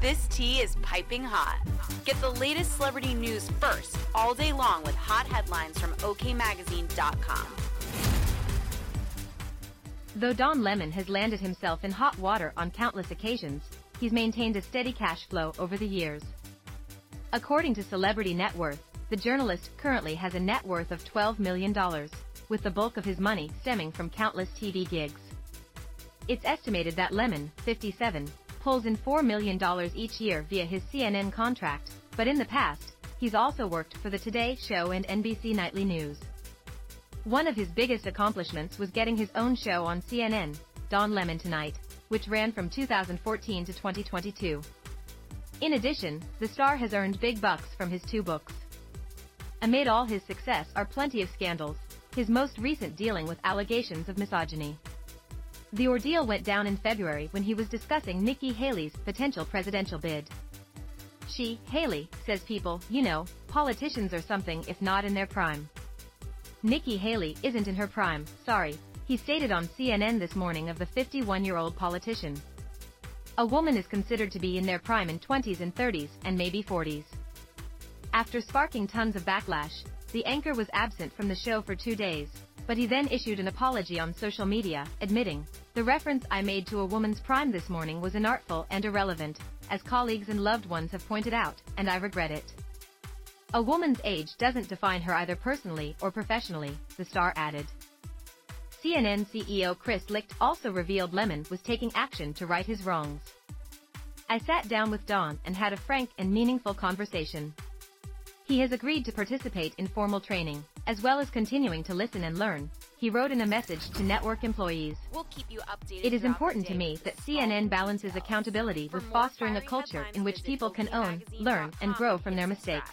This tea is piping hot. Get the latest celebrity news first all day long with hot headlines from OKMagazine.com. Though Don Lemon has landed himself in hot water on countless occasions, he's maintained a steady cash flow over the years. According to Celebrity Net Worth, the journalist currently has a net worth of $12 million, with the bulk of his money stemming from countless TV gigs. It's estimated that Lemon, 57, pulls in $4 million each year via his CNN contract, but in the past, he's also worked for the Today Show and NBC Nightly News. One of his biggest accomplishments was getting his own show on CNN, Don Lemon Tonight, which ran from 2014 to 2022. In addition, the star has earned big bucks from his two books. Amid all his success are plenty of scandals, his most recent dealing with allegations of misogyny. The ordeal went down in February when he was discussing Nikki Haley's potential presidential bid. She, Haley, says people, you know, politicians are something if not in their prime. Nikki Haley isn't in her prime, sorry, he stated on CNN this morning of the 51-year-old politician. A woman is considered to be in their prime in 20s and 30s and maybe 40s. After sparking tons of backlash, the anchor was absent from the show for two days, but he then issued an apology on social media, admitting, the reference I made to a woman's prime this morning was inartful and irrelevant, as colleagues and loved ones have pointed out, and I regret it. A woman's age doesn't define her either personally or professionally, the star added. CNN CEO Chris Licht also revealed Lemon was taking action to right his wrongs. I sat down with Don and had a frank and meaningful conversation. He has agreed to participate in formal training, as well as continuing to listen and learn, he wrote in a message to network employees. We'll keep you updated. It is important to me that CNN balances accountability with fostering a culture in which people can own, learn, and grow from their mistakes.